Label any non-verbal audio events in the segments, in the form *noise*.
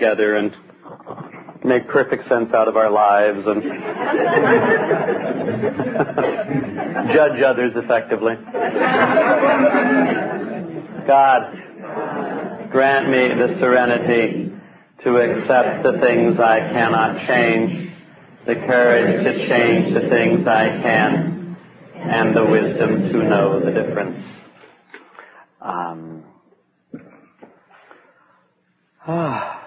together and make perfect sense out of our lives and *laughs* judge others effectively. God, grant me the serenity to accept the things I cannot change, the courage to change the things I can, and the wisdom to know the difference. Um, *sighs*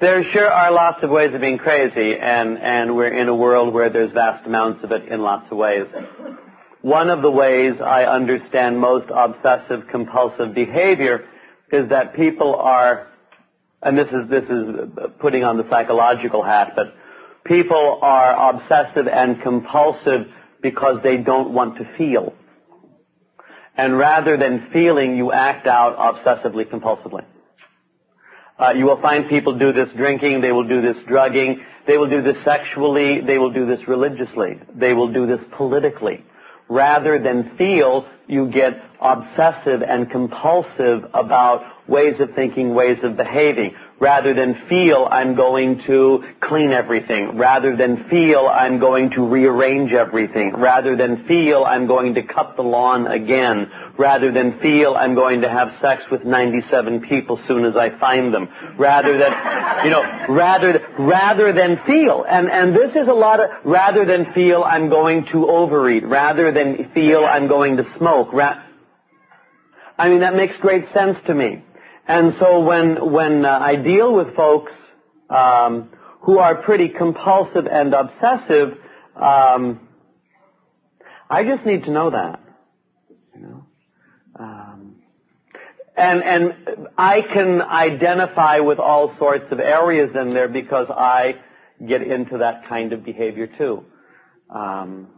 there sure are lots of ways of being crazy, and, and we're in a world where there's vast amounts of it in lots of ways. One of the ways I understand most obsessive compulsive behavior is that people are, and this is, this is putting on the psychological hat, but people are obsessive and compulsive because they don't want to feel. And rather than feeling, you act out obsessively compulsively. Uh, you will find people do this drinking, they will do this drugging, they will do this sexually, they will do this religiously, they will do this politically. Rather than feel, you get obsessive and compulsive about ways of thinking, ways of behaving. Rather than feel I'm going to clean everything. Rather than feel I'm going to rearrange everything. Rather than feel I'm going to cut the lawn again. Rather than feel I'm going to have sex with 97 people soon as I find them. Rather than, *laughs* you know, rather, rather than feel. And, and this is a lot of, rather than feel I'm going to overeat. Rather than feel I'm going to smoke. Ra- I mean, that makes great sense to me. And so when when uh, I deal with folks um, who are pretty compulsive and obsessive, um, I just need to know that. You know, um, and and I can identify with all sorts of areas in there because I get into that kind of behavior too. Um,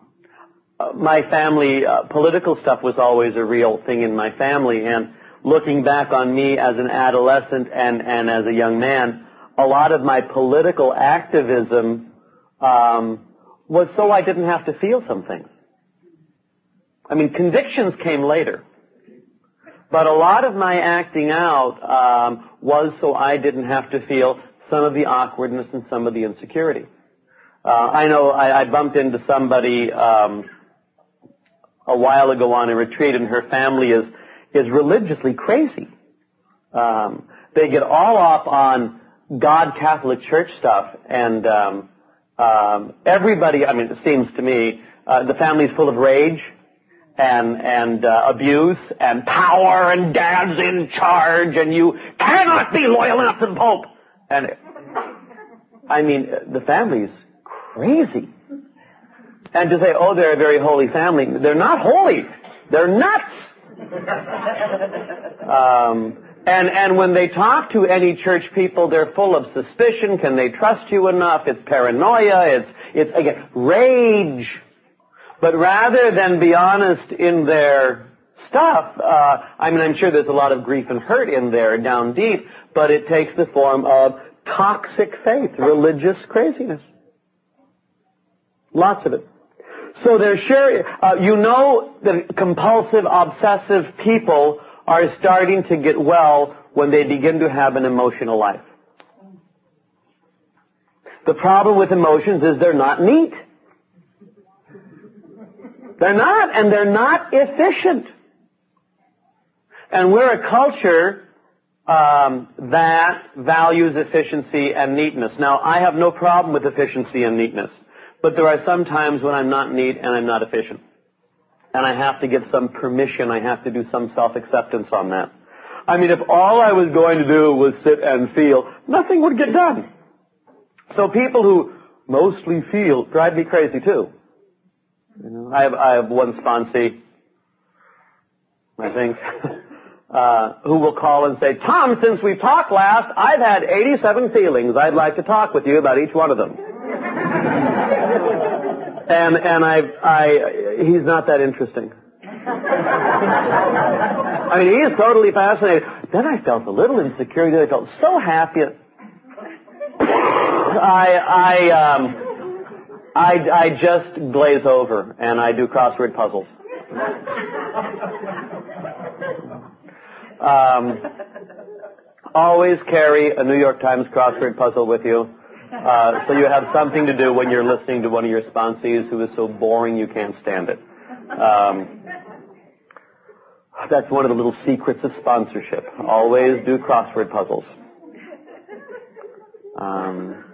uh, my family uh, political stuff was always a real thing in my family, and looking back on me as an adolescent and, and as a young man, a lot of my political activism um, was so I didn't have to feel some things. I mean, convictions came later. But a lot of my acting out um, was so I didn't have to feel some of the awkwardness and some of the insecurity. Uh, I know I, I bumped into somebody um, a while ago on a retreat, and her family is is religiously crazy. Um, they get all off on God Catholic Church stuff, and um, um, everybody. I mean, it seems to me uh, the family's full of rage and and uh, abuse and power, and Dad's in charge, and you cannot be loyal enough to the Pope. And I mean, the family's crazy. And to say, oh, they're a very holy family, they're not holy. They're nuts. Um, and and when they talk to any church people, they're full of suspicion. Can they trust you enough? It's paranoia. It's it's again rage. But rather than be honest in their stuff, uh, I mean, I'm sure there's a lot of grief and hurt in there down deep, but it takes the form of toxic faith, religious craziness. Lots of it. So they're sharing, uh, you know that compulsive, obsessive people are starting to get well when they begin to have an emotional life. The problem with emotions is they're not neat. They're not, and they're not efficient. And we're a culture um, that values efficiency and neatness. Now, I have no problem with efficiency and neatness. But there are some times when I'm not neat and I'm not efficient. And I have to get some permission. I have to do some self-acceptance on that. I mean, if all I was going to do was sit and feel, nothing would get done. So people who mostly feel drive me crazy too. You know, I have, I have one sponsee, I think, *laughs* uh, who will call and say, Tom, since we talked last, I've had 87 feelings. I'd like to talk with you about each one of them. And and I I he's not that interesting. I mean, he is totally fascinated. Then I felt a little insecure. Then I felt so happy. I I um I I just glaze over and I do crossword puzzles. Um, Always carry a New York Times crossword puzzle with you. Uh, so you have something to do when you're listening to one of your sponsees who is so boring you can't stand it. Um, that's one of the little secrets of sponsorship. Always do crossword puzzles. Um,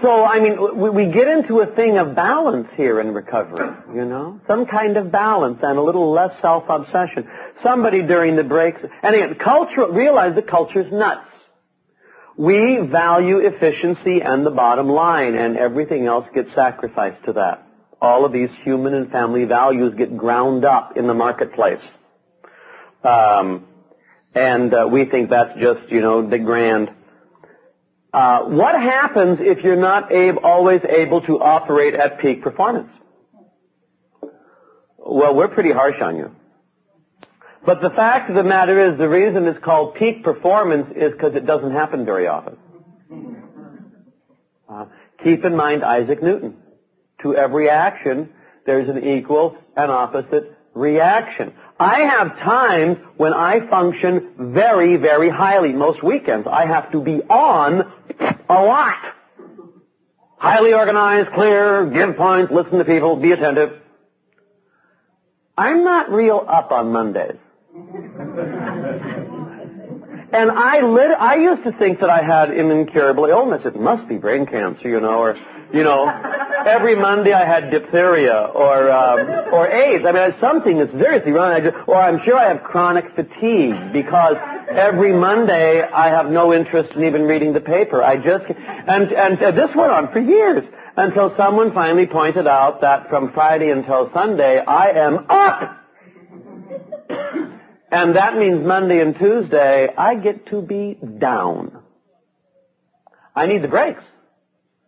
so, I mean, we, we get into a thing of balance here in recovery, you know? Some kind of balance and a little less self-obsession. Somebody during the breaks, and again, culture, realize the culture's nuts. We value efficiency and the bottom line, and everything else gets sacrificed to that. All of these human and family values get ground up in the marketplace. Um, and uh, we think that's just, you know, the grand. Uh, what happens if you're not able, always able to operate at peak performance? Well, we're pretty harsh on you. But the fact of the matter is, the reason it's called peak performance is because it doesn't happen very often. Uh, keep in mind Isaac Newton. To every action, there's an equal and opposite reaction. I have times when I function very, very highly. Most weekends, I have to be on a lot. Highly organized, clear, give points, listen to people, be attentive. I'm not real up on Mondays. And I lit- I used to think that I had an incurable illness. It must be brain cancer, you know, or, you know, every Monday I had diphtheria or, um, or AIDS. I mean, something is seriously wrong. I just, or I'm sure I have chronic fatigue because every Monday I have no interest in even reading the paper. I just, and, and this went on for years until someone finally pointed out that from Friday until Sunday I am up. And that means Monday and Tuesday, I get to be down. I need the breaks.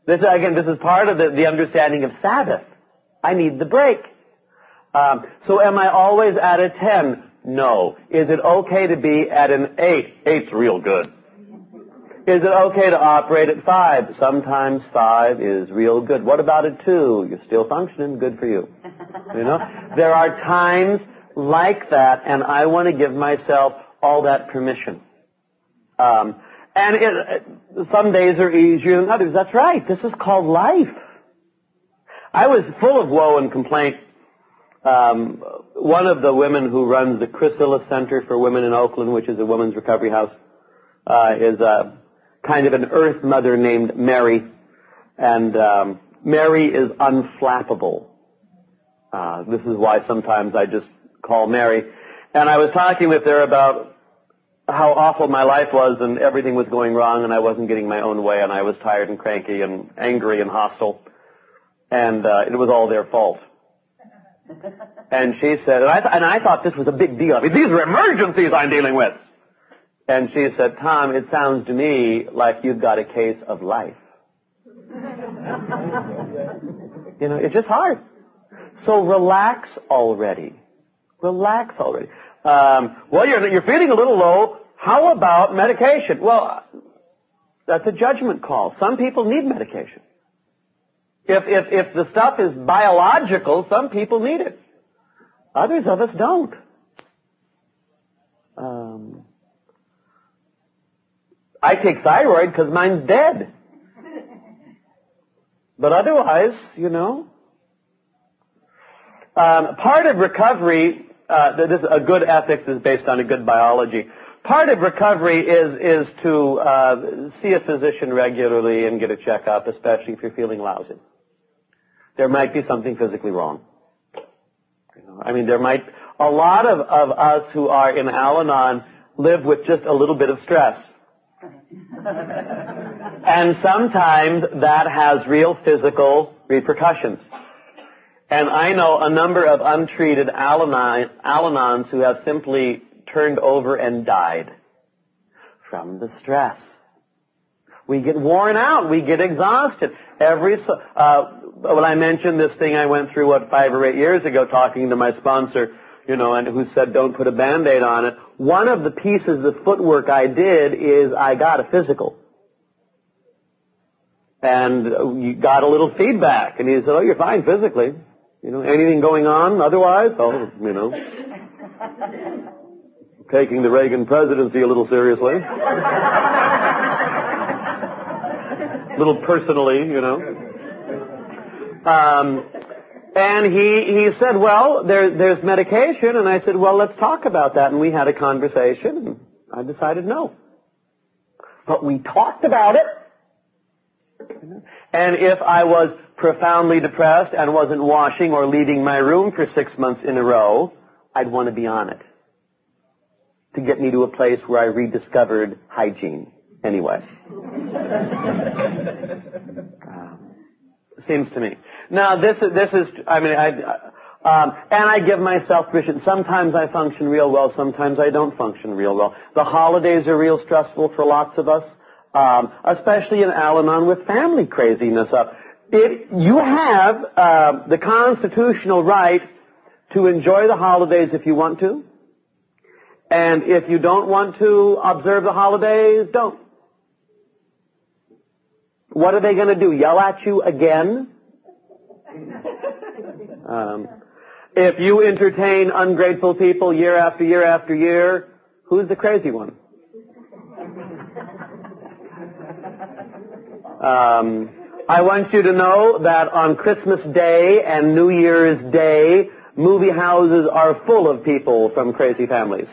This, again, this is part of the, the understanding of Sabbath. I need the break. Um, so am I always at a 10? No. Is it okay to be at an 8? Eight's real good. Is it okay to operate at 5? Sometimes 5 is real good. What about a 2? You're still functioning. Good for you. You know? There are times like that, and I want to give myself all that permission. Um, and it, some days are easier than others. That's right. This is called life. I was full of woe and complaint. Um, one of the women who runs the Chrysalis Center for Women in Oakland, which is a women's recovery house, uh, is a kind of an earth mother named Mary, and um, Mary is unflappable. Uh, this is why sometimes I just call Mary. And I was talking with her about how awful my life was and everything was going wrong and I wasn't getting my own way and I was tired and cranky and angry and hostile. And uh, it was all their fault. *laughs* And she said, and I, th- and I thought this was a big deal. I mean, these are emergencies I'm dealing with. And she said, Tom, it sounds to me like you've got a case of life. you know, it's just hard. So relax already. Relax already. Um, well, you're, you're feeling a little low. How about medication? Well, that's a judgment call. Some people need medication. If, if, if the stuff is biological, some people need it. Others of us don't. Um, I take thyroid because mine's dead. But otherwise, you know. Um, part of recovery uh, this, a good ethics is based on a good biology. Part of recovery is is to uh, see a physician regularly and get a checkup, especially if you're feeling lousy. There might be something physically wrong. You know, I mean, there might a lot of, of us who are in Al-Anon live with just a little bit of stress. *laughs* and sometimes that has real physical repercussions. And I know a number of untreated Al-Anons who have simply turned over and died from the stress. We get worn out. We get exhausted. Every, uh, when I mentioned this thing I went through, what, five or eight years ago talking to my sponsor, you know, and who said don't put a band-aid on it. One of the pieces of footwork I did is I got a physical. And you got a little feedback. And he said, oh, you're fine physically. You know, anything going on otherwise? Oh, you know. Taking the Reagan presidency a little seriously. a *laughs* little personally, you know. Um, and he, he said, well, there, there's medication. And I said, well, let's talk about that. And we had a conversation. And I decided no. But we talked about it. And if I was profoundly depressed and wasn't washing or leaving my room for six months in a row, I'd want to be on it. To get me to a place where I rediscovered hygiene. Anyway. *laughs* seems to me. Now this is, this is, I mean, I, um, and I give myself permission. Sometimes I function real well, sometimes I don't function real well. The holidays are real stressful for lots of us, um, especially in Al-Anon with family craziness up. You have uh, the constitutional right to enjoy the holidays if you want to, and if you don't want to observe the holidays, don't. What are they going to do? Yell at you again? *laughs* Um, if you entertain ungrateful people year after year after year, who's the crazy one? Um, I want you to know that on Christmas Day and New Year's Day, movie houses are full of people from crazy families.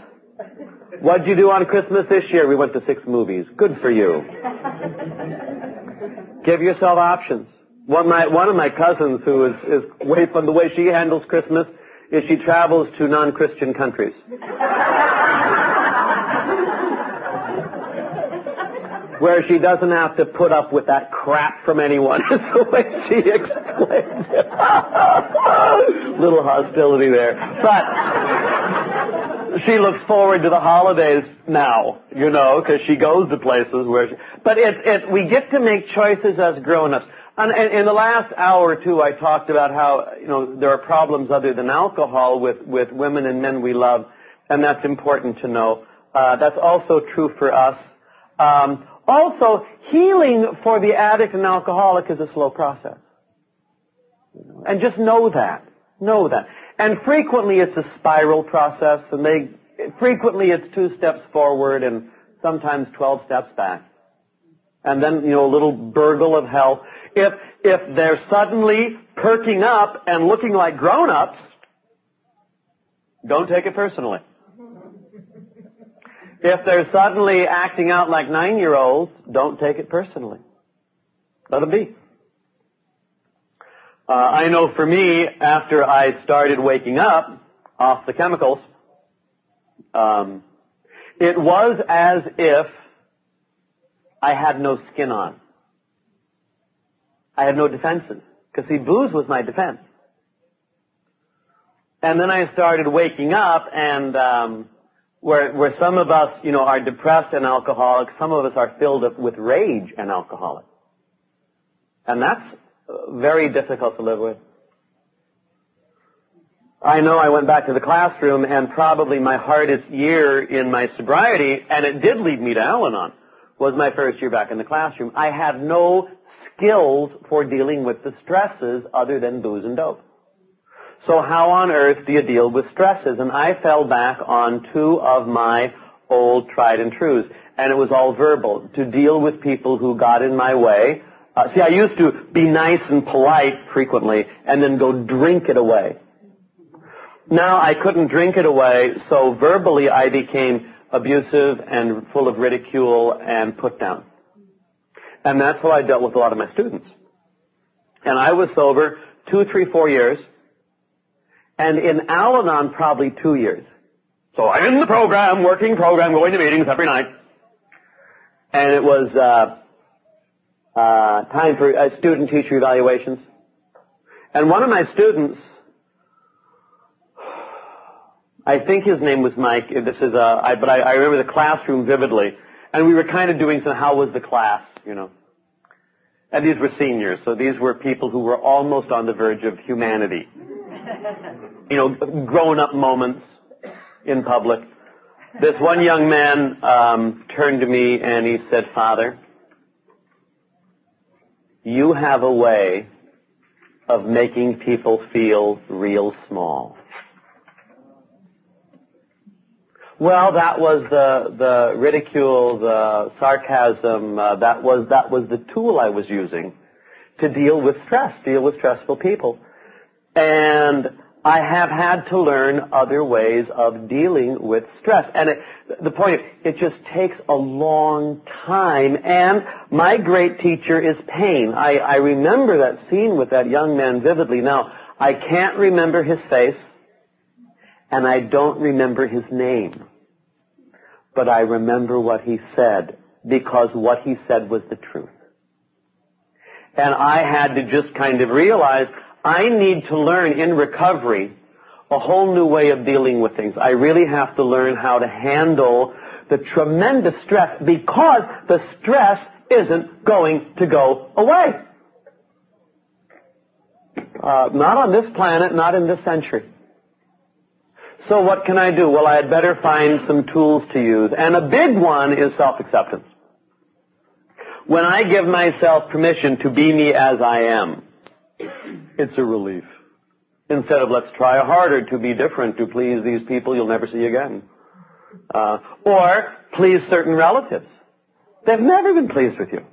What'd you do on Christmas this year? We went to six movies. Good for you. Give yourself options. One, my, one of my cousins who is, is way from the way she handles Christmas is she travels to non-Christian countries. Where she doesn't have to put up with that crap from anyone *laughs* is the way she explains it. *laughs* Little hostility there. But she looks forward to the holidays now, you know, because she goes to places where she, but it's, it, we get to make choices as grown-ups. And in the last hour or two, I talked about how you know there are problems other than alcohol with with women and men we love, and that's important to know. Uh, that's also true for us. Um, also, healing for the addict and alcoholic is a slow process, and just know that. Know that. And frequently, it's a spiral process, and they frequently it's two steps forward and sometimes twelve steps back, and then you know a little burgle of hell if, if they're suddenly perking up and looking like grown-ups, don't take it personally. If they're suddenly acting out like nine-year-olds, don't take it personally. Let them be. Uh, I know for me, after I started waking up off the chemicals, um, it was as if I had no skin on. I had no defenses. Because see, booze was my defense. And then I started waking up and, um, where, where some of us, you know, are depressed and alcoholic, some of us are filled up with rage and alcoholic. And that's very difficult to live with. I know I went back to the classroom and probably my hardest year in my sobriety, and it did lead me to Al-Anon, was my first year back in the classroom. I had no skills for dealing with the stresses other than booze and dope. So how on earth do you deal with stresses? And I fell back on two of my old tried and trues. And it was all verbal. To deal with people who got in my way. Uh, see, I used to be nice and polite frequently and then go drink it away. Now I couldn't drink it away, so verbally I became abusive and full of ridicule and put down. And that's how I dealt with a lot of my students. And I was sober two, three, four years. And in Al-Anon, probably two years. So I'm in the program, working program, going to meetings every night. And it was uh, uh, time for uh, student-teacher evaluations. And one of my students, I think his name was Mike. This is, uh, I, but I, I remember the classroom vividly. And we were kind of doing some, how was the class, you know. And these were seniors, so these were people who were almost on the verge of humanity. *laughs* You know, grown up moments in public. This one young man um, turned to me and he said, Father, you have a way of making people feel real small. Well, that was the the ridicule, the sarcasm. Uh, that was that was the tool I was using to deal with stress, deal with stressful people, and I have had to learn other ways of dealing with stress. And it, the point, it just takes a long time. And my great teacher is pain. I, I remember that scene with that young man vividly. Now, I can't remember his face, and I don't remember his name. But I remember what he said, because what he said was the truth. And I had to just kind of realize I need to learn in recovery a whole new way of dealing with things. I really have to learn how to handle the tremendous stress because the stress isn't going to go away. Uh, not on this planet, not in this century. So what can I do? Well, I had better find some tools to use. And a big one is self-acceptance. When I give myself permission to be me as I am, it's a relief. Instead of let's try harder to be different to please these people you'll never see again. Uh, or please certain relatives. They've never been pleased with you.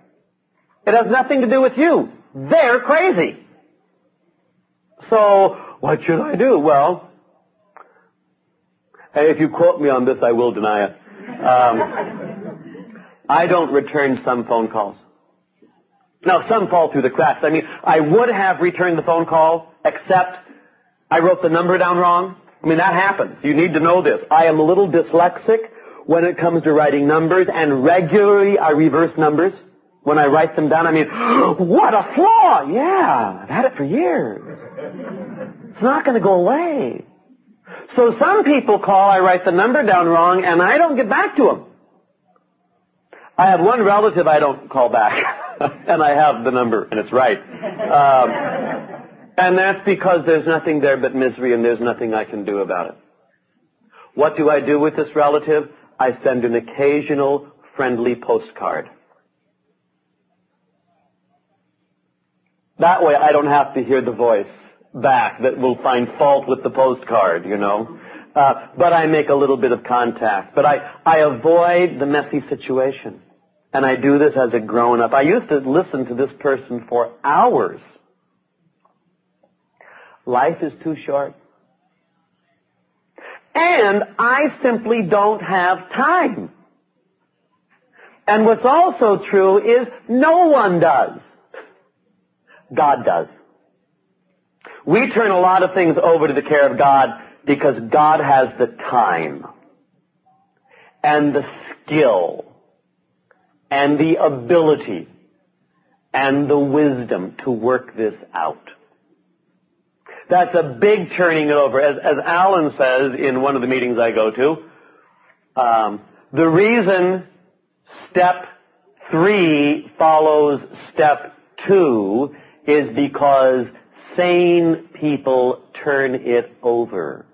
It has nothing to do with you. They're crazy. So, what should I do? Well, hey, if you quote me on this, I will deny it. Um, I don't return some phone calls. Now, some fall through the cracks. I mean, I would have returned the phone call, except I wrote the number down wrong. I mean, that happens. You need to know this. I am a little dyslexic when it comes to writing numbers, and regularly I reverse numbers. When I write them down, I mean, *gasps* what a flaw! Yeah, I've had it for years. It's not going to go away. So some people call, I write the number down wrong, and I don't get back to them. I have one relative I don't call back, *laughs* and I have the number, and it's right. Um, and that's because there's nothing there but misery, and there's nothing I can do about it. What do I do with this relative? I send an occasional friendly postcard. That way I don't have to hear the voice back that will find fault with the postcard, you know. Uh, but I make a little bit of contact. But I, I avoid the messy situation. And I do this as a grown up. I used to listen to this person for hours. Life is too short. And I simply don't have time. And what's also true is no one does. God does. We turn a lot of things over to the care of God because God has the time and the skill and the ability and the wisdom to work this out. That's a big turning it over. As, as Alan says in one of the meetings I go to, um, the reason step three follows step two is because sane people turn it over.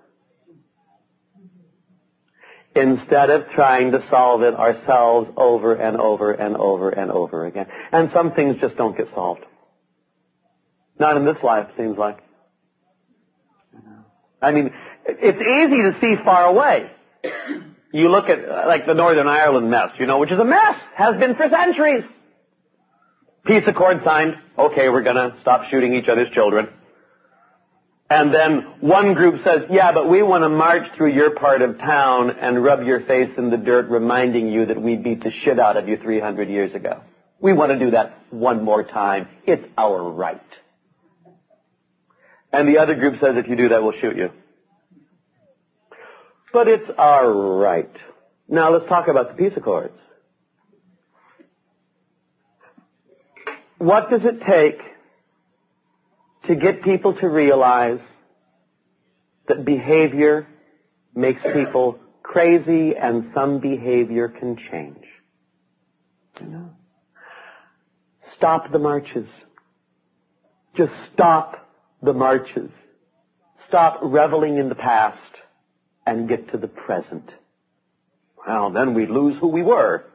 Instead of trying to solve it ourselves over and over and over and over again. And some things just don't get solved. Not in this life, seems like. I mean, it's easy to see far away. You look at, like, the Northern Ireland mess, you know, which is a mess, has been for centuries. Peace accord signed. Okay, we're gonna stop shooting each other's children. And then one group says, yeah, but we want to march through your part of town and rub your face in the dirt reminding you that we beat the shit out of you 300 years ago. We want to do that one more time. It's our right. And the other group says, if you do that, we'll shoot you. But it's our right. Now let's talk about the peace accords. What does it take to get people to realize that behavior makes people crazy and some behavior can change? You know? Stop the marches. Just stop the marches. Stop reveling in the past and get to the present. Well, then we'd lose who we were.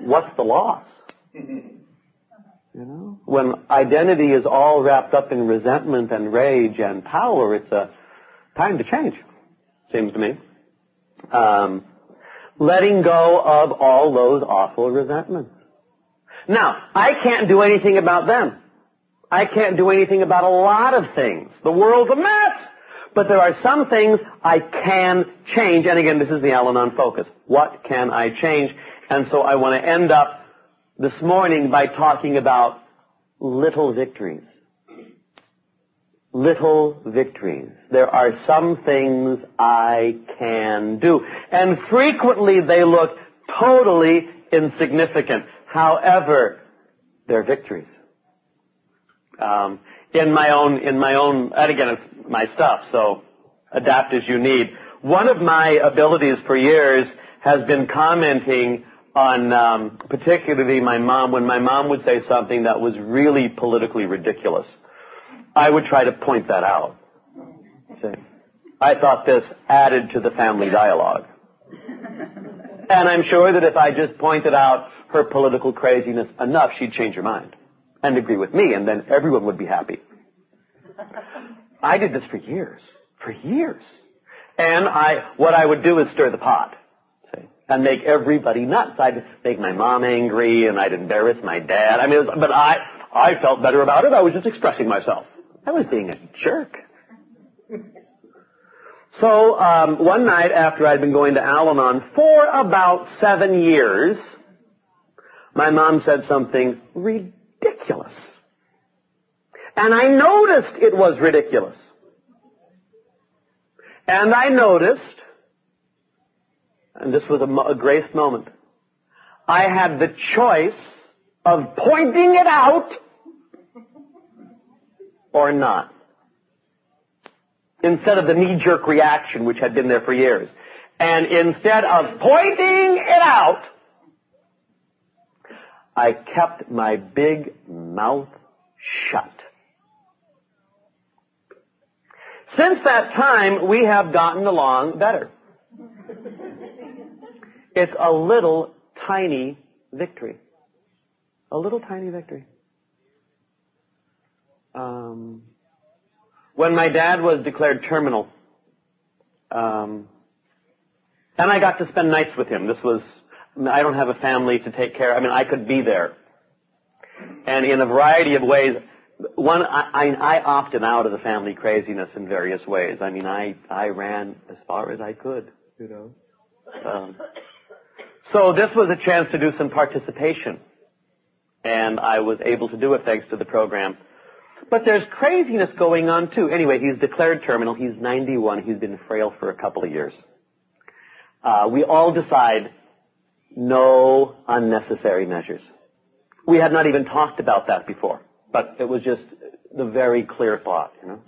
What's the loss? *laughs* You know? When identity is all wrapped up in resentment and rage and power, it's a time to change. seems to me. Um, letting go of all those awful resentments. Now, I can't do anything about them. I can't do anything about a lot of things. The world's a mess. But there are some things I can change. And again, this is the Al-Anon focus. What can I change? And so I want to end up this morning by talking about little victories. Little victories. There are some things I can do. And frequently they look totally insignificant. However, they're victories. Um, in my own, in my own, and again, it's my stuff, so adapt as you need. One of my abilities for years has been commenting on, um, particularly my mom, when my mom would say something that was really politically ridiculous. I would try to point that out. See? I thought this added to the family dialogue. And I'm sure that if I just pointed out her political craziness enough, she'd change her mind and agree with me, and then everyone would be happy. I did this for years, for years. And I, what I would do is stir the pot, and make everybody nuts. I'd make my mom angry, and I'd embarrass my dad. I mean, was, but I, I felt better about it. I was just expressing myself. I was being a jerk. So um, one night after I'd been going to Al-Anon for about seven years, my mom said something ridiculous ridiculous. And I noticed it was ridiculous. And I noticed, and this was a, a grace moment, I had the choice of pointing it out or not. Instead of the knee-jerk reaction which had been there for years. And instead of pointing it out, I kept my big mouth shut. Since that time, we have gotten along better. It's a little tiny victory. A little tiny victory. Um, when my dad was declared terminal, um, and I got to spend nights with him. This was I don't have a family to take care. of. I mean, I could be there. And in a variety of ways, one, I, I, I opted out of the family craziness in various ways. I mean, I, I ran as far as I could, you know. Um, so this was a chance to do some participation. And I was able to do it thanks to the program. But there's craziness going on too. Anyway, he's declared terminal. He's 91. He's been frail for a couple of years. Uh, we all decide no unnecessary measures. We had not even talked about that before, but it was just the very clear thought, you know.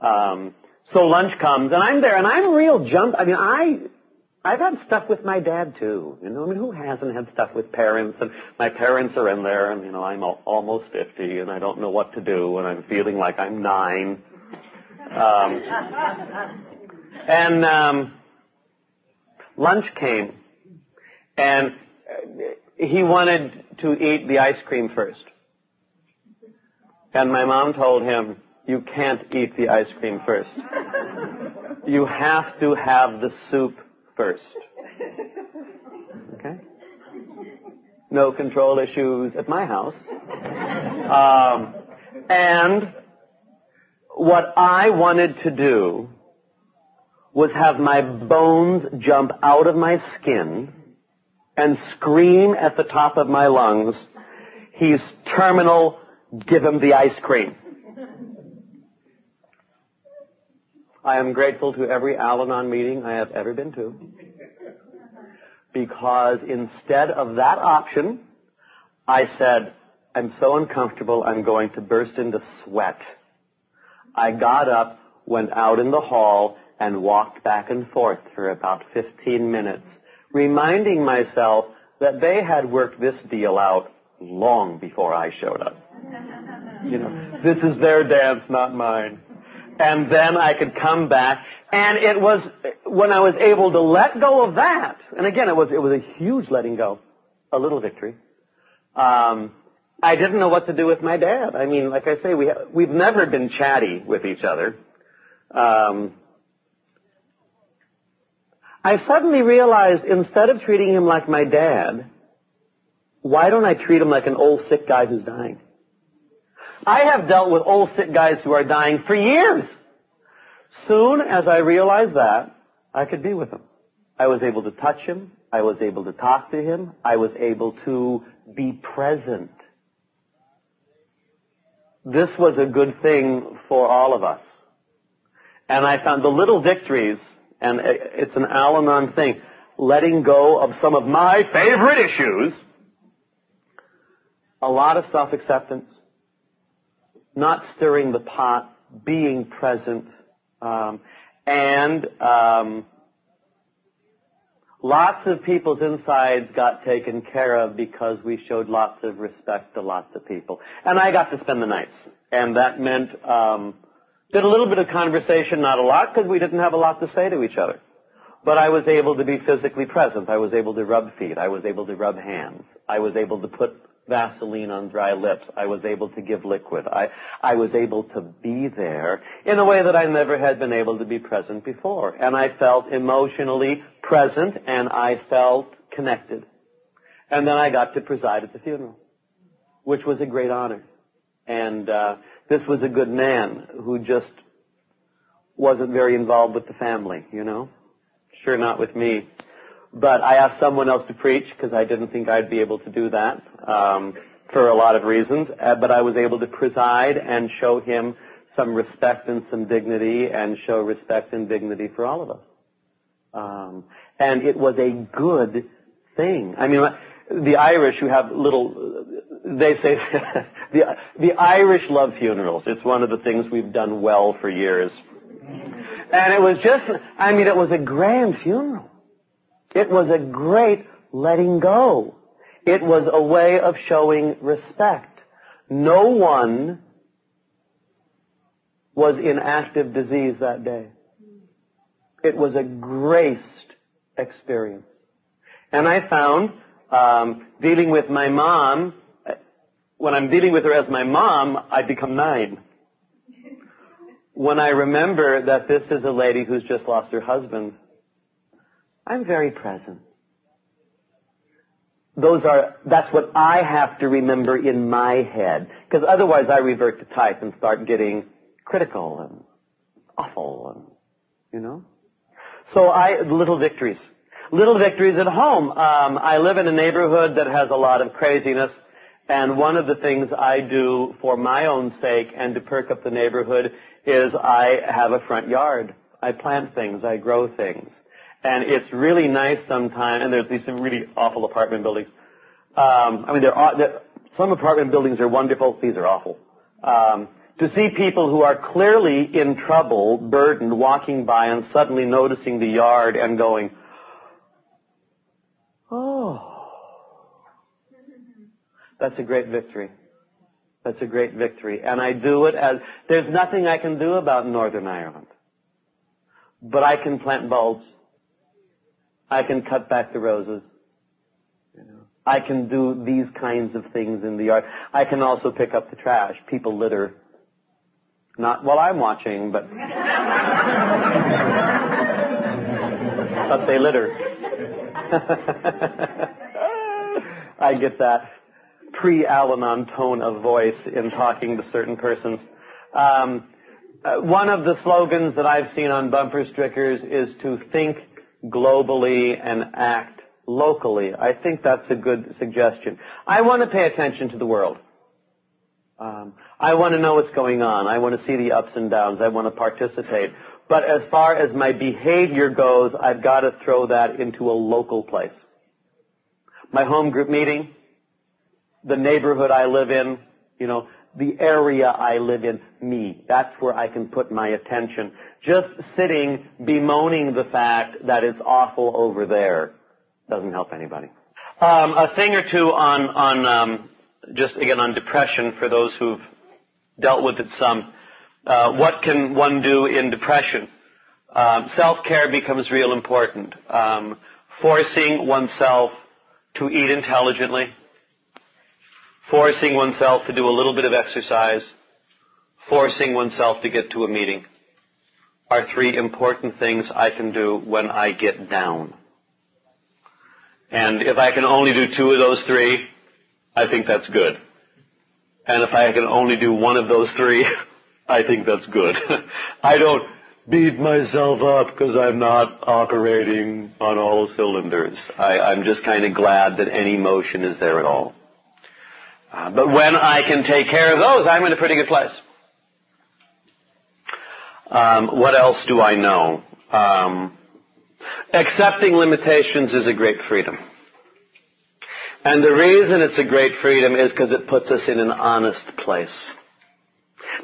Um, so lunch comes, and I'm there, and I'm real jump. I mean, I I've had stuff with my dad too. You know, I mean, who hasn't had stuff with parents? And my parents are in there, and you know, I'm almost fifty, and I don't know what to do, and I'm feeling like I'm nine. Um, and um, lunch came, and he wanted to eat the ice cream first. And my mom told him, you can't eat the ice cream first. You have to have the soup first. *laughs* Okay? No control issues at my house. Um, and what I wanted to do was have my bones jump out of my skin and scream at the top of my lungs, he's terminal, give him the ice cream. I am grateful to every Al-Anon meeting I have ever been to. Because instead of that option, I said, I'm so uncomfortable, I'm going to burst into sweat. I got up, went out in the hall, and walked back and forth for about 15 minutes reminding myself that they had worked this deal out long before I showed up. You know, this is their dance, not mine. And then I could come back, and it was when I was able to let go of that. And again, it was it was a huge letting go, a little victory. Um, I didn't know what to do with my dad. I mean, like I say, we we've never been chatty with each other. Um, I suddenly realized instead of treating him like my dad, why don't I treat him like an old sick guy who's dying? I have dealt with old sick guys who are dying for years. Soon as I realized that, I could be with him. I was able to touch him. I was able to talk to him. I was able to be present. This was a good thing for all of us. And I found the little victories, and it's an Al-Anon thing, letting go of some of my favorite issues, a lot of self-acceptance, not stirring the pot, being present, um, and um, lots of people's insides got taken care of because we showed lots of respect to lots of people. And I got to spend the nights, and that meant um, did a little bit of conversation, not a lot, because we didn't have a lot to say to each other. But I was able to be physically present. I was able to rub feet. I was able to rub hands. I was able to put Vaseline on dry lips. I was able to give liquid. I, I was able to be there in a way that I never had been able to be present before. And I felt emotionally present and I felt connected. And then I got to preside at the funeral, which was a great honor. And uh, this was a good man who just wasn't very involved with the family, you know? Sure not with me. But I asked someone else to preach because I didn't think I'd be able to do that um, for a lot of reasons. Uh, but I was able to preside and show him some respect and some dignity and show respect and dignity for all of us. Um, and it was a good thing. I mean, the Irish who have little, they say *laughs* the the Irish love funerals. It's one of the things we've done well for years. And it was just, I mean, it was a grand funeral. It was a great letting go. It was a way of showing respect. No one was in active disease that day. It was a graced experience. And I found, um, dealing with my mom, when I'm dealing with her as my mom, I become nine. When I remember that this is a lady who's just lost her husband, I'm very present. Those are, that's what I have to remember in my head. Because otherwise I revert to type and start getting critical and awful and, you know? So I, little victories. Little victories at home. Um, I live in a neighborhood that has a lot of craziness. And one of the things I do for my own sake and to perk up the neighborhood is I have a front yard. I plant things. I grow things. And it's really nice sometimes, and there's these really awful apartment buildings. Um, I mean, there are, there, some apartment buildings are wonderful. These are awful. Um, to see people who are clearly in trouble, burdened, walking by and suddenly noticing the yard and going, oh, that's a great victory. That's a great victory. And I do it as, there's nothing I can do about Northern Ireland. But I can plant bulbs. I can cut back the roses. I can do these kinds of things in the yard. I can also pick up the trash. People litter. Not while I'm watching, but *laughs* but they litter. *laughs* I get that pre-Al-Anon tone of voice in talking to certain persons. Um, uh, one of the slogans that I've seen on bumper stickers is to think globally and act locally. I think that's a good suggestion. I want to pay attention to the world. Um, I want to know what's going on. I want to see the ups and downs. I want to participate. But as far as my behavior goes, I've got to throw that into a local place. My home group meeting, the neighborhood I live in, you know, the area I live in, me. That's where I can put my attention. Just sitting bemoaning the fact that it's awful over there doesn't help anybody. Um, a thing or two on on um, just again on depression for those who've dealt with it some. Uh, what can one do in depression? Um, self-care becomes real important. Um, forcing oneself to eat intelligently, forcing oneself to do a little bit of exercise, forcing oneself to get to a meeting. Are three important things I can do when I get down. And if I can only do two of those three, I think that's good. And if I can only do one of those three, *laughs* I think that's good. *laughs* I don't beat myself up because I'm not operating on all cylinders. I, I'm just kind of glad that any motion is there at all. Uh, but when I can take care of those, I'm in a pretty good place. Um, what else do I know? Um, accepting limitations is a great freedom. And the reason it's a great freedom is because it puts us in an honest place.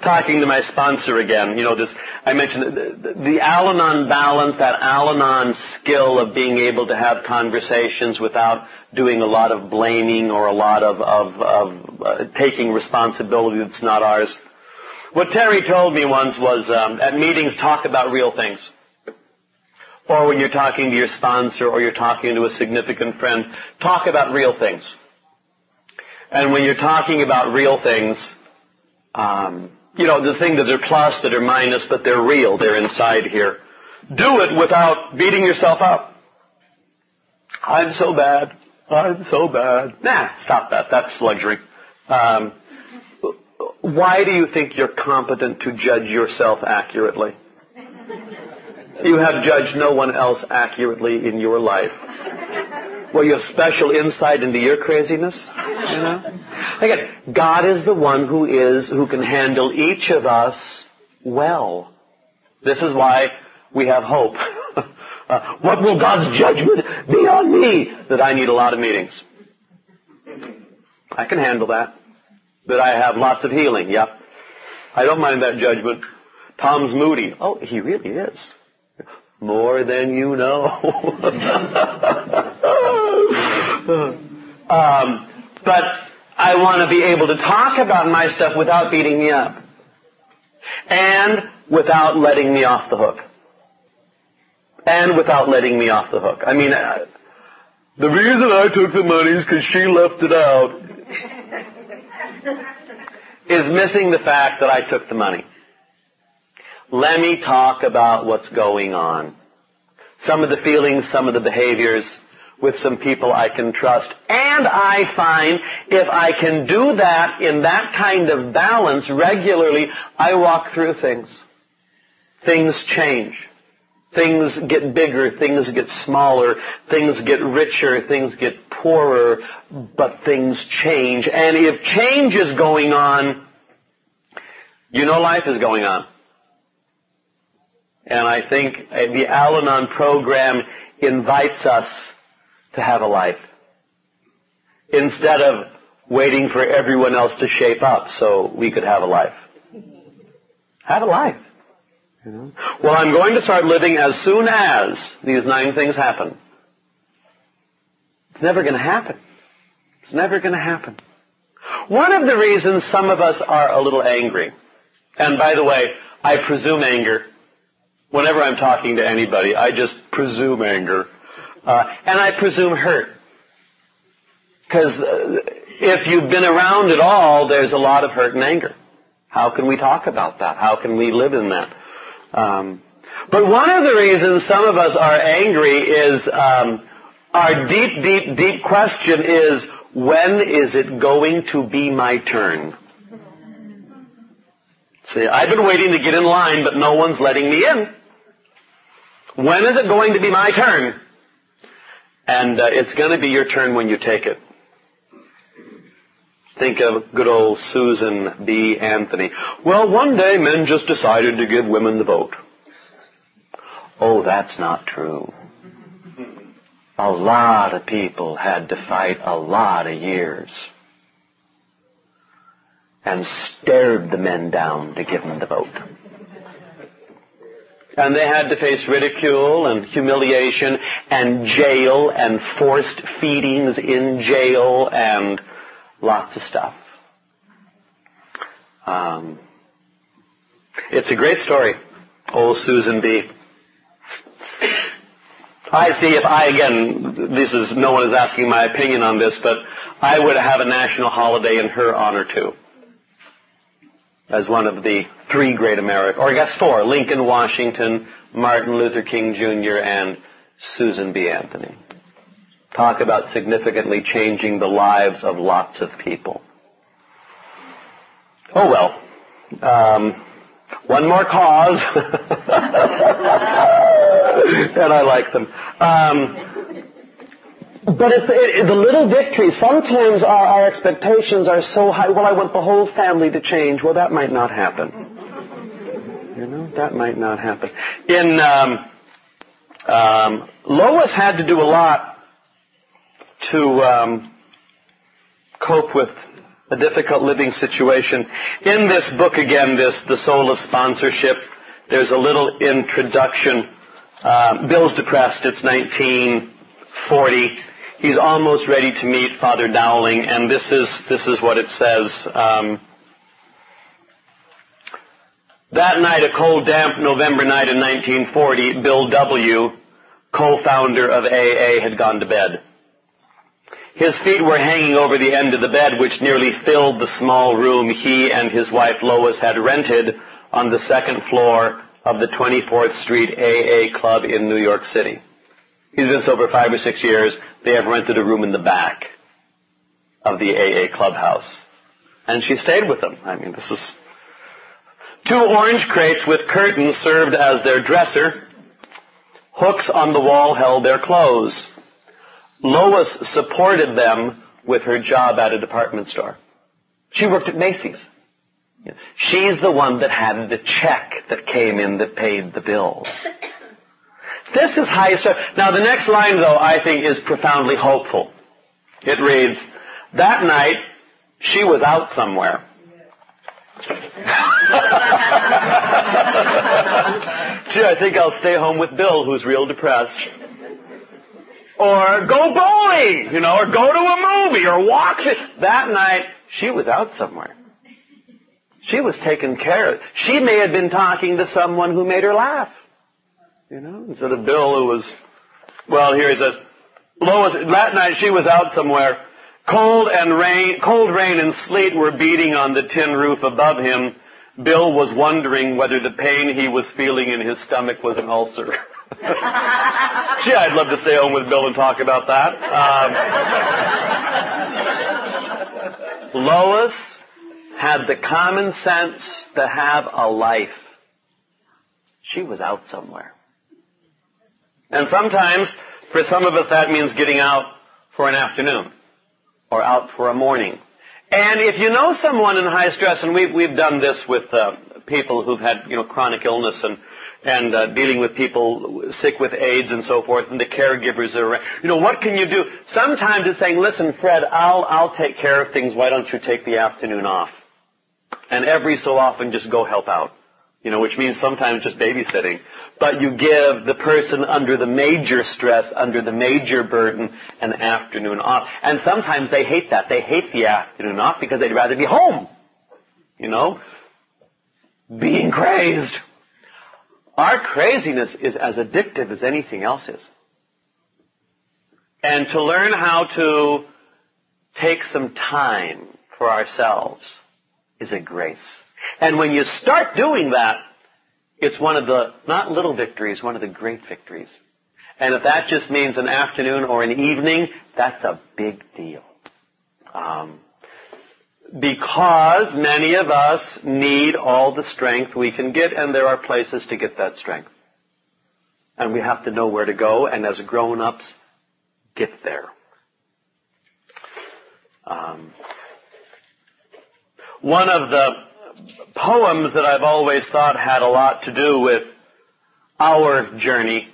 Talking to my sponsor again, you know, just, I mentioned the, the, the Al-Anon balance, that Al-Anon skill of being able to have conversations without doing a lot of blaming or a lot of, of, of uh, taking responsibility that's not ours. What Terry told me once was, um, at meetings, talk about real things. Or when you're talking to your sponsor or you're talking to a significant friend, talk about real things. And when you're talking about real things, um, you know, the things that are plus, that are minus, but they're real, they're inside here. Do it without beating yourself up. I'm so bad. I'm so bad. Nah, stop that. That's luxury. Um, why do you think you're competent to judge yourself accurately? You have judged no one else accurately in your life. Well, you have special insight into your craziness, you know? Again, God is the one who is, who can handle each of us well. This is why we have hope. *laughs* uh, what will God's judgment be on me? That I need a lot of meetings. I can handle that. That I have lots of healing, yep. I don't mind that judgment. Tom's moody. Oh, he really is. More than you know. *laughs* um, but I want to be able to talk about my stuff without beating me up. And without letting me off the hook. And without letting me off the hook. I mean, uh, the reason I took the money is because she left it out. Is missing the fact that I took the money. Let me talk about what's going on. Some of the feelings, some of the behaviors with some people I can trust. And I find if I can do that in that kind of balance regularly, I walk through things. Things change. Things get bigger, things get smaller, things get richer, things get poorer, but things change. And if change is going on, you know life is going on. And I think the Al-Anon program invites us to have a life. Instead of waiting for everyone else to shape up so we could have a life. Have a life. You know? Well, I'm going to start living as soon as these nine things happen. It's never going to happen. It's never going to happen. One of the reasons some of us are a little angry, and by the way, I presume anger Whenever I'm talking to anybody, I just presume anger. Uh, and I presume hurt. Because uh, if you've been around at all, there's a lot of hurt and anger. How can we talk about that? How can we live in that? Um, but one of the reasons some of us are angry is um, our deep, deep, deep question is, when is it going to be my turn? See, I've been waiting to get in line, but no one's letting me in. When is it going to be my turn? And uh, it's going to be your turn when you take it. Think of good old Susan B. Anthony. Well, one day men just decided to give women the vote. Oh, that's not true. A lot of people had to fight a lot of years and stared the men down to give them the vote. And they had to face ridicule and humiliation and jail and forced feedings in jail and lots of stuff. Um, it's a great story. Old Susan B. I see if I, again, this is, no one is asking my opinion on this, but I would have a national holiday in her honor too. As one of the three great Americans, or I guess four, Lincoln, Washington, Martin Luther King Jr., and Susan B. Anthony. Talk about significantly changing the lives of lots of people. Oh well. Um, one more cause. *laughs* and I like them. Um, but it's it, the little victories. Sometimes our, our expectations are so high. Well, I want the whole family to change. Well, that might not happen. You know, that might not happen. In um, um, Lois had to do a lot to um, cope with a difficult living situation. In this book, again, this the soul of sponsorship. There's a little introduction. Uh, Bill's depressed. It's 1940. He's almost ready to meet Father Dowling, and this is this is what it says. Um, that night, a cold, damp November night in 1940, Bill W., co-founder of AA, had gone to bed. His feet were hanging over the end of the bed, which nearly filled the small room he and his wife Lois had rented on the second floor of the 24th Street AA Club in New York City. He's been sober five or six years. They have rented a room in the back of the AA clubhouse. And she stayed with them. I mean, this is Two orange crates with curtains served as their dresser. Hooks on the wall held their clothes. Lois supported them with her job at a department store. She worked at Macy's. She's the one that had the check that came in that paid the bills. This is high stress. Now the next line though I think is profoundly hopeful. It reads, that night she was out somewhere. *laughs* Gee, I think I'll stay home with Bill, who's real depressed. Or go bowling, you know, or go to a movie, or walk. That night, she was out somewhere. She was taken care of. She may have been talking to someone who made her laugh. You know, instead of Bill who was, well, here he says, Lois, that night she was out somewhere Cold and rain, cold rain and sleet were beating on the tin roof above him. Bill was wondering whether the pain he was feeling in his stomach was an ulcer. *laughs* *laughs* Gee, I'd love to stay home with Bill and talk about that. Um, Lois had the common sense to have a life. She was out somewhere. And sometimes, for some of us, that means getting out for an afternoon or out for a morning. And if you know someone in high stress, and we've, we've done this with uh, people who've had you know chronic illness and and uh, dealing with people sick with AIDS and so forth, and the caregivers are around. You know what can you do? Sometimes it's saying, "Listen, Fred, I'll I'll take care of things. Why don't you take the afternoon off?" And every so often, just go help out. You know, which means sometimes just babysitting but you give the person under the major stress, under the major burden, an afternoon off. And sometimes they hate that. They hate the afternoon off because they'd rather be home. You know? Being crazed. Our craziness is as addictive as anything else is. And to learn how to take some time for ourselves is a grace. And when you start doing that, it's one of the, not little victories, one of the great victories. And if that just means an afternoon or an evening, that's a big deal. Um, because many of us need all the strength we can get, and there are places to get that strength. And we have to know where to go, and as grown-ups, get there. Um, one of the poems that I've always thought had a lot to do with our journey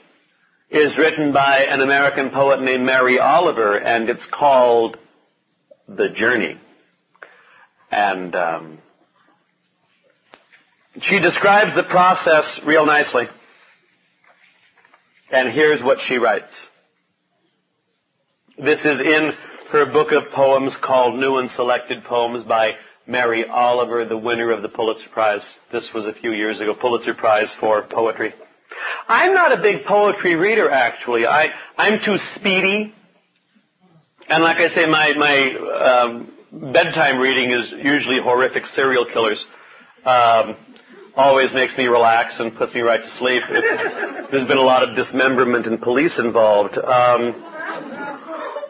is written by an American poet named Mary Oliver, and it's called The Journey. And um, she describes the process real nicely. And here's what she writes. This is in her book of poems called New and Selected Poems by Mary Oliver, the winner of the Pulitzer Prize. This was a few years ago, Pulitzer Prize for poetry. I'm not a big poetry reader, actually. I, I'm too speedy. And like I say, my, my um, bedtime reading is usually horrific serial killers. Um, always makes me relax and puts me right to sleep. It, there's been a lot of dismemberment and police involved. Um,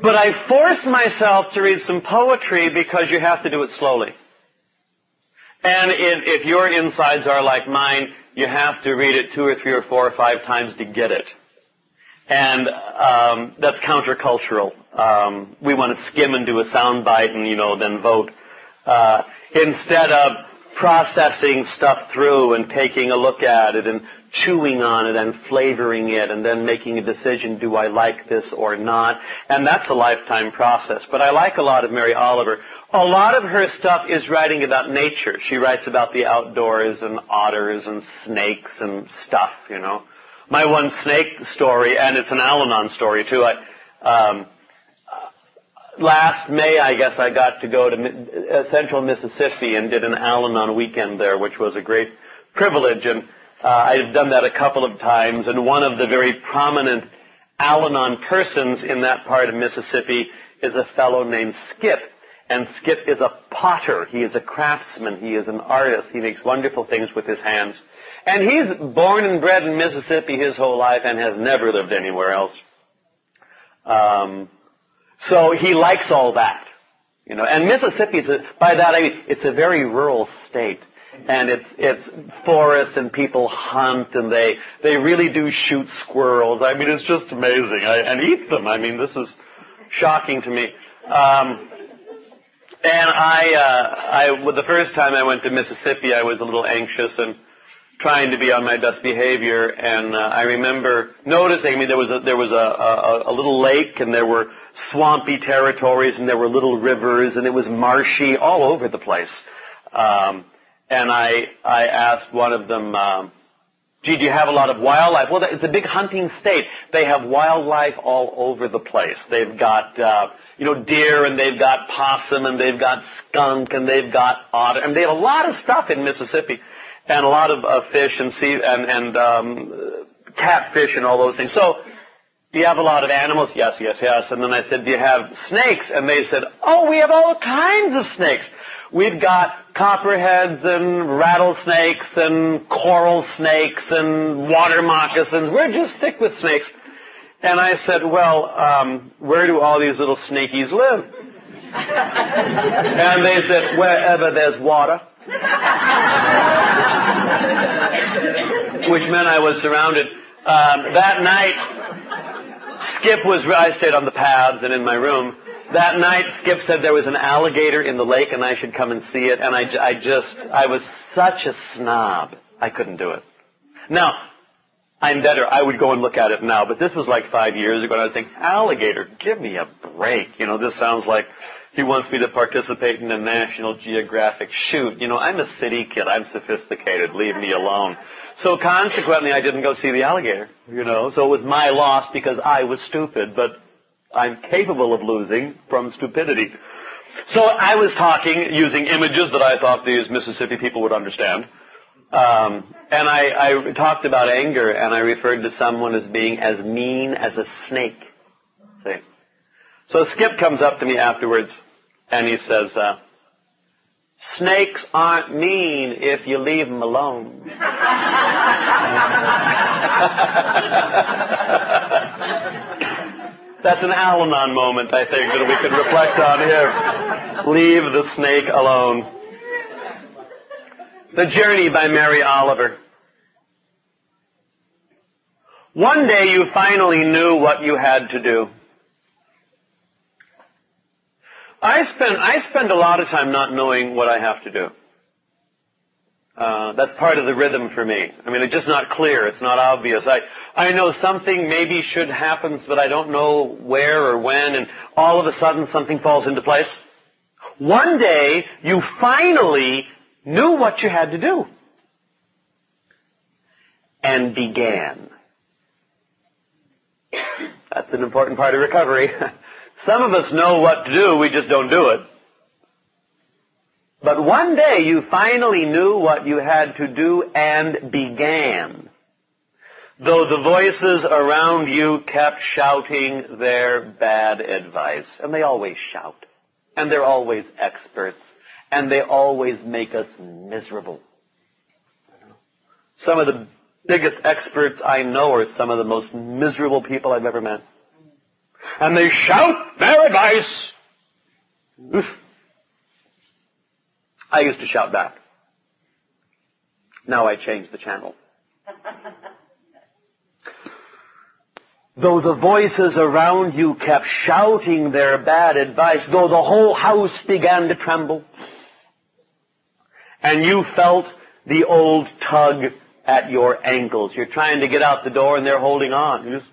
but I force myself to read some poetry because you have to do it slowly. And if, if your insides are like mine, you have to read it two or three or four or five times to get it. And um, that's countercultural. Um, we want to skim and do a soundbite and you know then vote uh, instead of processing stuff through and taking a look at it and chewing on it and flavoring it and then making a decision, do I like this or not? And that's a lifetime process. But I like a lot of Mary Oliver. A lot of her stuff is writing about nature. She writes about the outdoors and otters and snakes and stuff, you know. My one snake story, and it's an Al-Anon story too, I, um, last May, I guess I got to go to uh, central Mississippi and did an Al-Anon weekend there, which was a great privilege. And uh, I've done that a couple of times. And one of the very prominent Al-Anon persons in that part of Mississippi is a fellow named Skip. And Skip is a potter. He is a craftsman. He is an artist. He makes wonderful things with his hands. And he's born and bred in Mississippi his whole life and has never lived anywhere else. Um, so he likes all that. You know, and Mississippi is, a, by that I mean, it's a very rural state. And it's, it's forests and people hunt and they, they really do shoot squirrels. I mean, it's just amazing. I, and eat them. I mean, this is shocking to me. Um, and I, uh, I, the first time I went to Mississippi, I was a little anxious and trying to be on my best behavior. And uh, I remember noticing. I mean, there was a, there was a, a, a little lake, and there were swampy territories and there were little rivers and it was marshy all over the place. Um, and I, I asked one of them, um, gee, do you have a lot of wildlife? Well, it's a big hunting state. They have wildlife all over the place. They've got, uh, you know, deer and they've got possum and they've got skunk and they've got otter. and they have a lot of stuff in Mississippi and a lot of uh, fish and sea and, and um, catfish and all those things. So do you have a lot of animals? Yes, yes, yes. And then I said, do you have snakes? And they said, oh, we have all kinds of snakes. We've got copperheads and rattlesnakes and coral snakes and water moccasins. We're just thick with snakes. And I said, well, um, where do all these little snakies live? *laughs* and they said, wherever there's water. Which meant I was surrounded. Um, that night, Skip was, I stayed on the paths and in my room. That night, Skip said there was an alligator in the lake and I should come and see it. And I, I just, I was such a snob. I couldn't do it. Now, I'm better. I would go and look at it now, but this was like five years ago and I was thinking, alligator, give me a break. You know, this sounds like he wants me to participate in a National Geographic shoot. You know, I'm a city kid. I'm sophisticated. Leave me alone. So consequently, I didn't go see the alligator, you know. So it was my loss because I was stupid, but I'm capable of losing from stupidity. So I was talking using images that I thought these Mississippi people would understand. Um, and I, I talked about anger, and I referred to someone as being as mean as a snake. See? So Skip comes up to me afterwards, and he says, uh, Snakes aren't mean if you leave them alone. *laughs* That's an Al-Anon moment, I think, that we can reflect on here. Leave the snake alone. The Journey by Mary Oliver. One day you finally knew what you had to do. I spend I spend a lot of time not knowing what I have to do. Uh, that's part of the rhythm for me. I mean, it's just not clear. It's not obvious. I I know something maybe should happen, but I don't know where or when, and all of a sudden something falls into place. One day you finally knew what you had to do and began. That's an important part of recovery. *laughs* Some of us know what to do, we just don't do it. But one day you finally knew what you had to do and began. Though the voices around you kept shouting their bad advice. And they always shout. And they're always experts. And they always make us miserable. Some of the biggest experts I know are some of the most miserable people I've ever met. And they shout their advice. Oof. I used to shout back. Now I change the channel. *laughs* Though the voices around you kept shouting their bad advice, though the whole house began to tremble, and you felt the old tug at your ankles. You're trying to get out the door and they're holding on. You just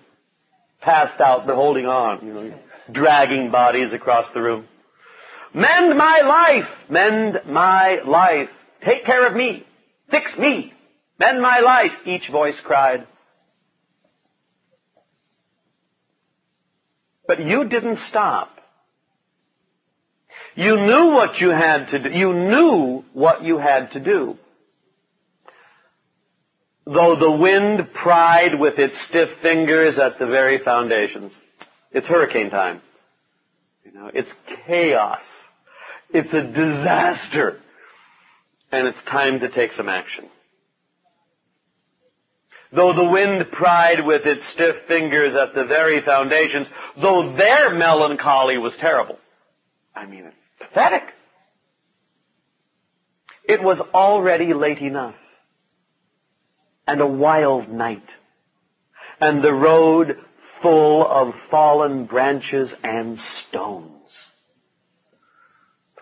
passed out, they're holding on, you know, dragging bodies across the room. Mend my life! Mend my life! Take care of me! Fix me! Mend my life! Each voice cried. But you didn't stop. You knew what you had to do. You knew what you had to do. Though the wind pried with its stiff fingers at the very foundations. It's hurricane time. You know, it's chaos. It's a disaster. And it's time to take some action. Though the wind pried with its stiff fingers at the very foundations, though their melancholy was terrible. I mean, pathetic. It was already late enough. And a wild night. And the road full of fallen branches and stones.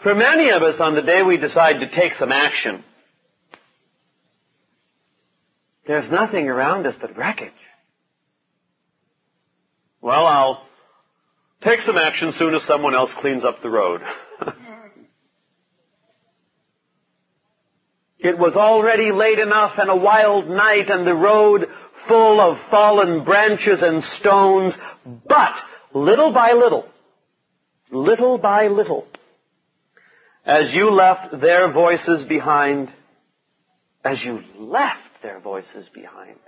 For many of us on the day we decide to take some action, there's nothing around us but wreckage. Well, I'll take some action soon as someone else cleans up the road. *laughs* it was already late enough and a wild night and the road full of fallen branches and stones, but little by little, little by little, as you left their voices behind, as you left their voices behind.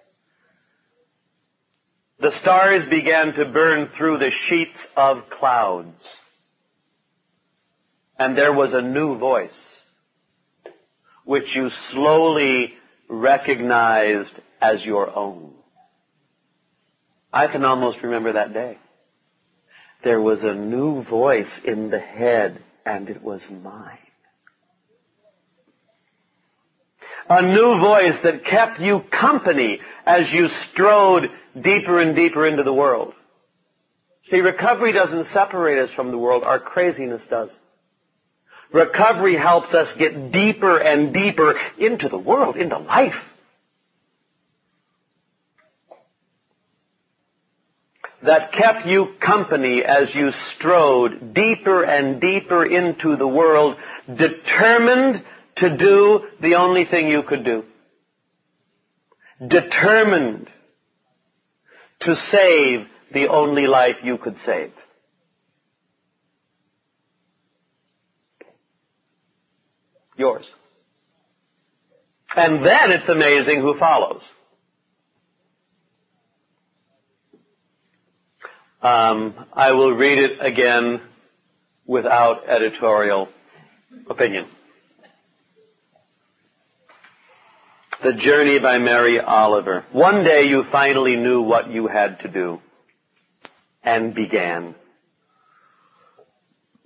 The stars began to burn through the sheets of clouds. And there was a new voice, which you slowly recognized as your own. I can almost remember that day. There was a new voice in the head, and it was mine. a new voice that kept you company as you strode deeper and deeper into the world. See, recovery doesn't separate us from the world. Our craziness does. Recovery helps us get deeper and deeper into the world, into life. That kept you company as you strode deeper and deeper into the world, determined to do the only thing you could do. Determined to save the only life you could save. Yours. And then it's amazing who follows. Um, I will read it again without editorial opinion. The Journey by Mary Oliver. One day you finally knew what you had to do and began.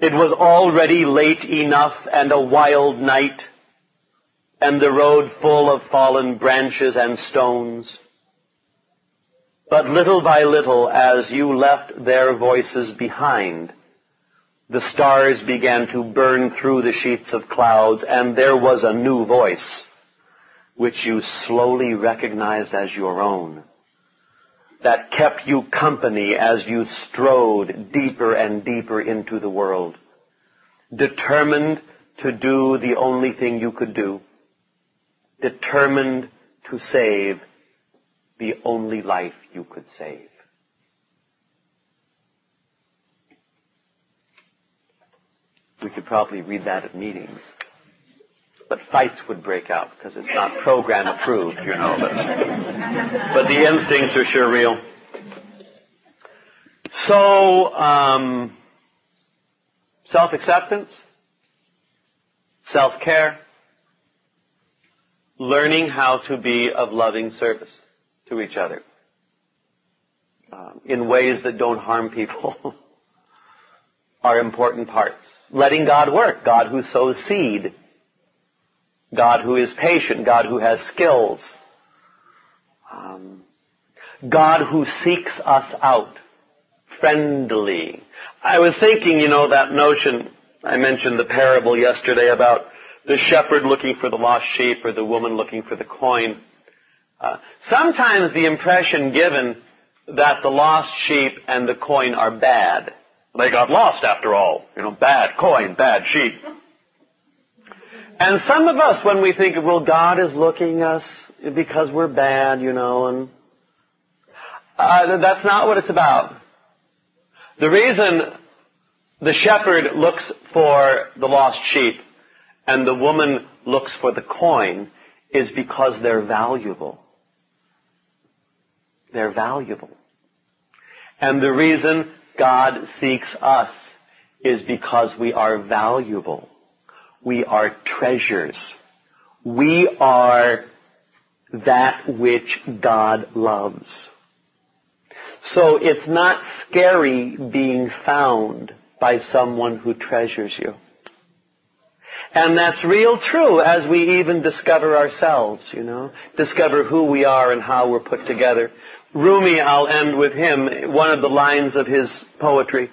It was already late enough and a wild night, and the road full of fallen branches and stones. But little by little, as you left their voices behind, the stars began to burn through the sheets of clouds, and there was a new voice which you slowly recognized as your own, that kept you company as you strode deeper and deeper into the world, determined to do the only thing you could do, determined to save the only life you could save. We could probably read that at meetings. But fights would break out because it's not program approved, you know. But, but the instincts are sure real. So, um, self-acceptance, self-care, learning how to be of loving service to each other um, in ways that don't harm people *laughs* are important parts. Letting God work, God who sows seed, God who is patient, God who has skills, um, God who seeks us out friendly. I was thinking, you know, that notion, I mentioned the parable yesterday about the shepherd looking for the lost sheep or the woman looking for the coin. Uh, sometimes the impression given that the lost sheep and the coin are bad. They got lost after all. You know, bad coin, bad sheep. And some of us, when we think, well, God is looking us because we're bad, you know, and uh, that's not what it's about. The reason the shepherd looks for the lost sheep and the woman looks for the coin is because they're valuable. They're valuable. And the reason God seeks us is because we are valuable. We are treasures. We are that which God loves. So it's not scary being found by someone who treasures you. And that's real true as we even discover ourselves, you know, discover who we are and how we're put together. Rumi, I'll end with him, one of the lines of his poetry.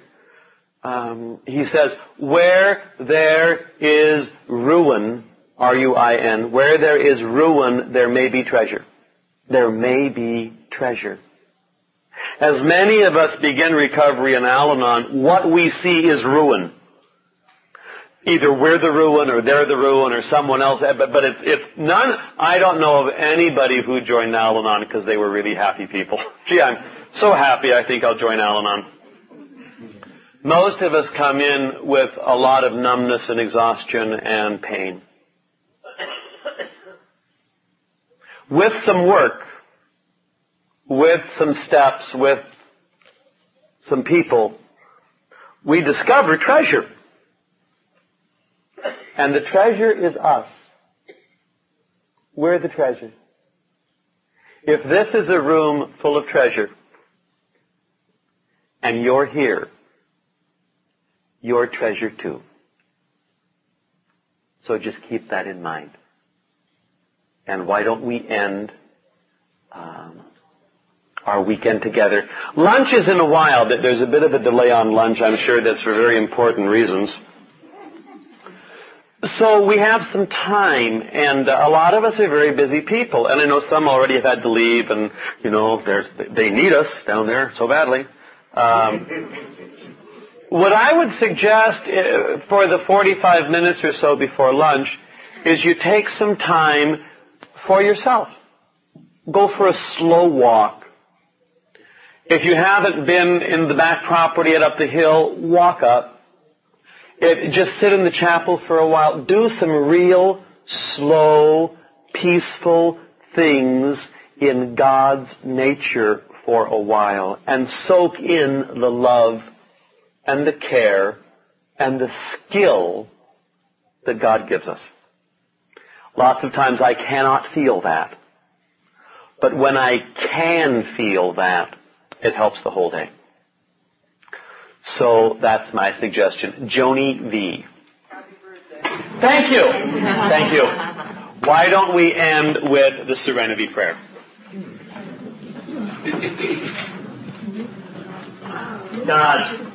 Um, he says, where there is ruin, R-U-I-N, where there is ruin, there may be treasure. There may be treasure. As many of us begin recovery in Al-Anon, what we see is ruin. Either we're the ruin or they're the ruin or someone else, but, but it's, it's none, I don't know of anybody who joined Al-Anon because they were really happy people. *laughs* Gee, I'm so happy I think I'll join Al-Anon. Most of us come in with a lot of numbness and exhaustion and pain. With some work, with some steps, with some people, we discover treasure. And the treasure is us. We're the treasure. If this is a room full of treasure, and you're here, you're treasure too. So just keep that in mind. And why don't we end um, our weekend together. Lunch is in a while. But there's a bit of a delay on lunch. I'm sure that's for very important reasons. So we have some time, and a lot of us are very busy people, and I know some already have had to leave, and you know they need us down there so badly. Um, what I would suggest uh, for the 45 minutes or so before lunch is you take some time for yourself. Go for a slow walk. If you haven't been in the back property and up the hill, walk up. It, just sit in the chapel for a while. Do some real, slow, peaceful things in God's nature for a while and soak in the love and the care and the skill that God gives us. Lots of times I cannot feel that. But when I can feel that, it helps the whole day. So that's my suggestion. Joni V. Thank you. Thank you. Why don't we end with the Serenity Prayer? God,